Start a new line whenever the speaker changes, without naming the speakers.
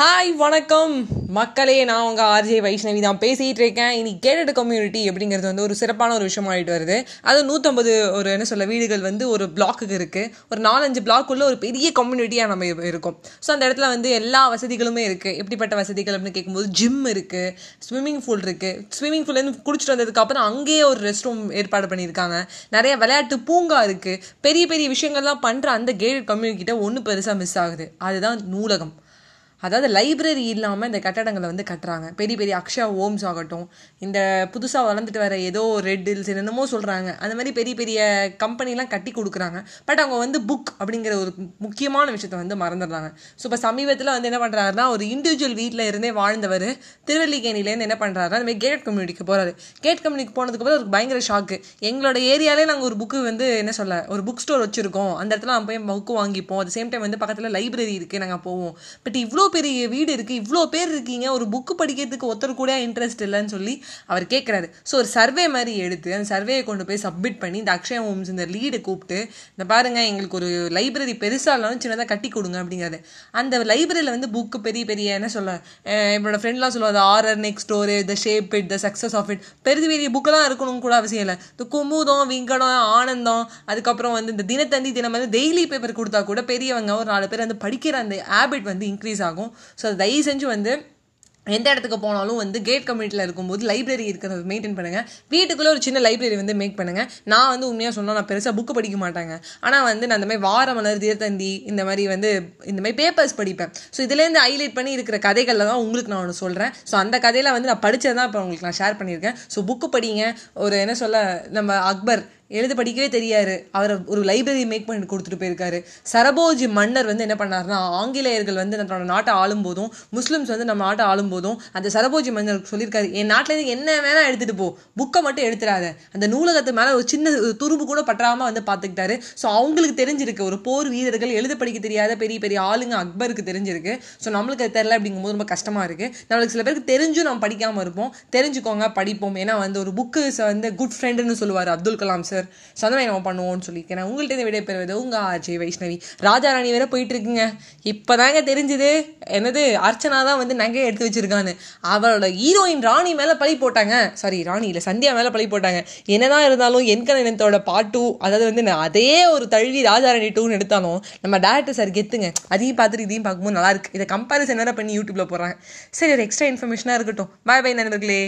Hi வணக்கம். மக்களே நான் உங்கள் ஆர்ஜே வைஷ்ணவி தான் பேசிகிட்டு இருக்கேன். இனி கேட்டட் கம்யூனிட்டி அப்படிங்கிறது வந்து ஒரு சிறப்பான ஒரு விஷயம் ஆகிட்டு வருது. அது நூற்றம்பது ஒரு என்ன சொல்ல வீடுகள் வந்து ஒரு பிளாக்குக்கு இருக்குது ஒரு நாலஞ்சு பிளாக்குள்ளே ஒரு பெரிய கம்யூனிட்டியாக நம்ம இருக்கோம். ஸோ அந்த இடத்துல வந்து எல்லா வசதிகளுமே இருக்குது எப்படிப்பட்ட வசதிகள் அப்படின்னு கேட்கும்போது ஜிம் இருக்குது ஸ்விம்மிங் பூல் இருக்குது ஸ்விம்மிங் பூல்லேருந்து குடிச்சிட்டு வந்ததுக்கப்புறம் அங்கேயே ஒரு ரெஸ்ட் ரூம் ஏற்பாடு பண்ணியிருக்காங்க. நிறைய விளையாட்டு பூங்கா இருக்குது பெரிய பெரிய விஷயங்கள்லாம் பண்ணுற அந்த கேட்டட் கம்யூனிட்டிகிட்ட ஒன்று பெருசாக மிஸ் ஆகுது. அதுதான் நூலகம். அதாவது லைப்ரரி இல்லாமல் இந்த கட்டடங்களை வந்து கட்டுறாங்க. பெரிய பெரிய அக்ஷயா ஓம்ஸ் ஆகட்டும் இந்த புதுசாக வளர்ந்துட்டு வர ஏதோ ரெட் ஹில்ஸ் என்னென்னமோ சொல்கிறாங்க அந்த மாதிரி பெரிய பெரிய கம்பெனிலாம் கட்டி கொடுக்குறாங்க. பட் அவங்க வந்து புக் அப்படிங்கிற ஒரு முக்கியமான விஷயத்தை வந்து மறந்துடுறாங்க. ஸோ இப்போ சமீபத்தில் வந்து என்ன பண்ணுறாருன்னா ஒரு இண்டிவிஜுவல் வீட்டில் இருந்தே வாழ்ந்தவர் திருவல்லிக்கேணிலேருந்து என்ன பண்ணுறாருன்னா அந்த மாதிரி கேட் கம்யூனிட்டிக்கு போகிறாரு கேட் கம்யூனிக்கு போனதுக்கப்புறம் ஒரு பயங்கர ஷாக்கு எங்களோட ஏரியாலே நாங்கள் ஒரு புக்கு வந்து என்ன சொல்ல ஒரு புக் ஸ்டோர் வச்சுருக்கோம். அந்த இடத்துல நம்ம போய் புக்கு வாங்கிப்போம். அட் சேம் டைம் வந்து பக்கத்தில் லைப்ரரி இருக்குது நாங்கள் போவோம். பட் இவ்வளோ பெரிய வீடு இருக்குது இவ்வளோ பேர் இருக்கீங்க ஒரு புக்கு படிக்கிறதுக்கு ஒருத்தர் கூட இன்ட்ரெஸ்ட் இல்லைன்னு சொல்லி அவர் கேட்குறாரு ஸோ ஒரு சர்வே மாதிரி எடுத்து அந்த சர்வேயை கொண்டு போய் சப்மிட் பண்ணி இந்த அக்ஷய ஹோம்ஸ் இந்த லீடை கூப்பிட்டு இந்த பாருங்க எங்களுக்கு ஒரு லைப்ரரி பெருசாக இல்லாமல் சின்னதாக கட்டி கொடுங்க அப்படிங்கிறது அந்த லைப்ரரியில் வந்து புக்கு பெரிய பெரிய என்ன சொல்ல என்னோடய என்னோட ஃப்ரெண்ட்லாம் சொல்லுவாங்க horror next store the shape it the success of it பெரிய பெரிய புக்கெல்லாம் இருக்கணும் கூட அவசியம் இல்லை. இந்த குமுதம் விங்கடம் ஆனந்தம் அதுக்கப்புறம் வந்து இந்த தினத்தந்தி தினம் வந்து டெய்லி பேப்பர் கொடுத்தா கூட பெரியவங்க ஒரு நாலு பேர் வந்து படிக்கிற அந்த ஹேபிட் வந்து இன்க்ரீஸ் ஆகும். ஸோ தயவு செஞ்சு வந்து எந்த இடத்துக்கு போனாலும் வந்து கேட் கம்யூனிட்டியில் இருக்கும்போது லைப்ரரி இருக்கிறத மெயின்டைன் பண்ணுங்க. வீட்டுக்குள்ளே ஒரு சின்ன லைப்ரரி வந்து மேக் பண்ணுங்கள் நான் வந்து உண்மையாக சொன்னால் நான் பெருசாக புக்கு படிக்க மாட்டாங்க. ஆனால் வந்து நான் இந்த மாதிரி வார மலர் தீர்த்தந்தி இந்த மாதிரி வந்து இந்த மாதிரி பேப்பர்ஸ் படிப்பேன். ஸோ இதுலேருந்து ஹைலைட் பண்ணி இருக்கிற கதைகளில் தான் உங்களுக்கு நான் ஒன்று சொல்கிறேன் ஸோ அந்த கதையில் வந்து நான் படித்தது தான் இப்போ உங்களுக்கு நான் ஷேர் பண்ணியிருக்கேன். ஸோ புக்கு படிங்க. ஒரு என்ன சொல்ல நம்ம அக்பர் எழுத படிக்கவே தெரியாது. அவர் ஒரு லைப்ரரி மேக் பண்ணி கொடுத்துட்டு போயிருக்காரு. சரபோஜி மன்னர் வந்து என்ன பண்ணாருன்னா ஆங்கிலேயர்கள் வந்து நம்மளோட நாட்டை ஆளும் போதும் முஸ்லிம்ஸ் வந்து நம்ம நாட்டை ஆளும் போதும் அந்த சரபோஜி மன்னர் சொல்லியிருக்காரு என் நாட்டிலேருந்து என்ன வேணா எடுத்துட்டு போ. புக்கை மட்டும் எடுத்துடாத. அந்த நூலகத்து மேலே ஒரு சின்ன துருப்பு கூட பற்றாம வந்து பார்த்துக்கிட்டாரு. ஸோ அவங்களுக்கு தெரிஞ்சிருக்கு. ஒரு போர் வீரர்கள் எழுத படிக்க தெரியாத பெரிய பெரிய ஆளுங்க அக்பருக்கு தெரிஞ்சிருக்கு. ஸோ நம்மளுக்கு அது தெரியல அப்படிங்கும்போது ரொம்ப கஷ்டமா இருக்கு. நம்மளுக்கு சில பேருக்கு தெரிஞ்சும் நம்ம படிக்காம இருப்போம். தெரிஞ்சுக்கோங்க படிப்போம். ஏன்னா வந்து ஒரு புக்கு வந்து குட் ஃப்ரெண்டுன்னு சொல்லுவார் அப்துல் கலாம் சார் ஸோ அந்த மாதிரி நம்ம பண்ணுவோம்னு சொல்லியிருக்கேன். நான் உங்கள்கிட்ட இருந்து விடைபெறுவது உங்க ஆர்ஜே வைஷ்ணவி. ராஜா ராணி வேற போயிட்டு இருக்குங்க இப்பதாங்க தெரிஞ்சுது. என்னது? அர்ச்சனா தான் வந்து நகையை எடுத்து வச்சிருக்கான்னு. அவளோட ஹீரோயின் ராணி மேலே பழி போட்டாங்க. சாரி ராணி இல்லை சந்தியா மேலே பழி போட்டாங்க. என்னதான் இருந்தாலும் என்கனத்தோட பாட்டு அதாவது வந்து நான் அதே ஒரு தழுவி ராஜா ராணி டூன்னு எடுத்தாலும் நம்ம டேரக்டர் சார் கெத்துங்க. அதையும் பார்த்துட்டு இதையும் பார்க்கும்போது நல்லா இருக்கு. இதை கம்பேரிசன் வேற பண்ணி யூடியூப்ல போடுறாங்க. சரி ஒரு எக்ஸ்ட்ரா இன்ஃபர்மேஷனாக இருக்கட்டும். பாய் பை நண்பர்களே.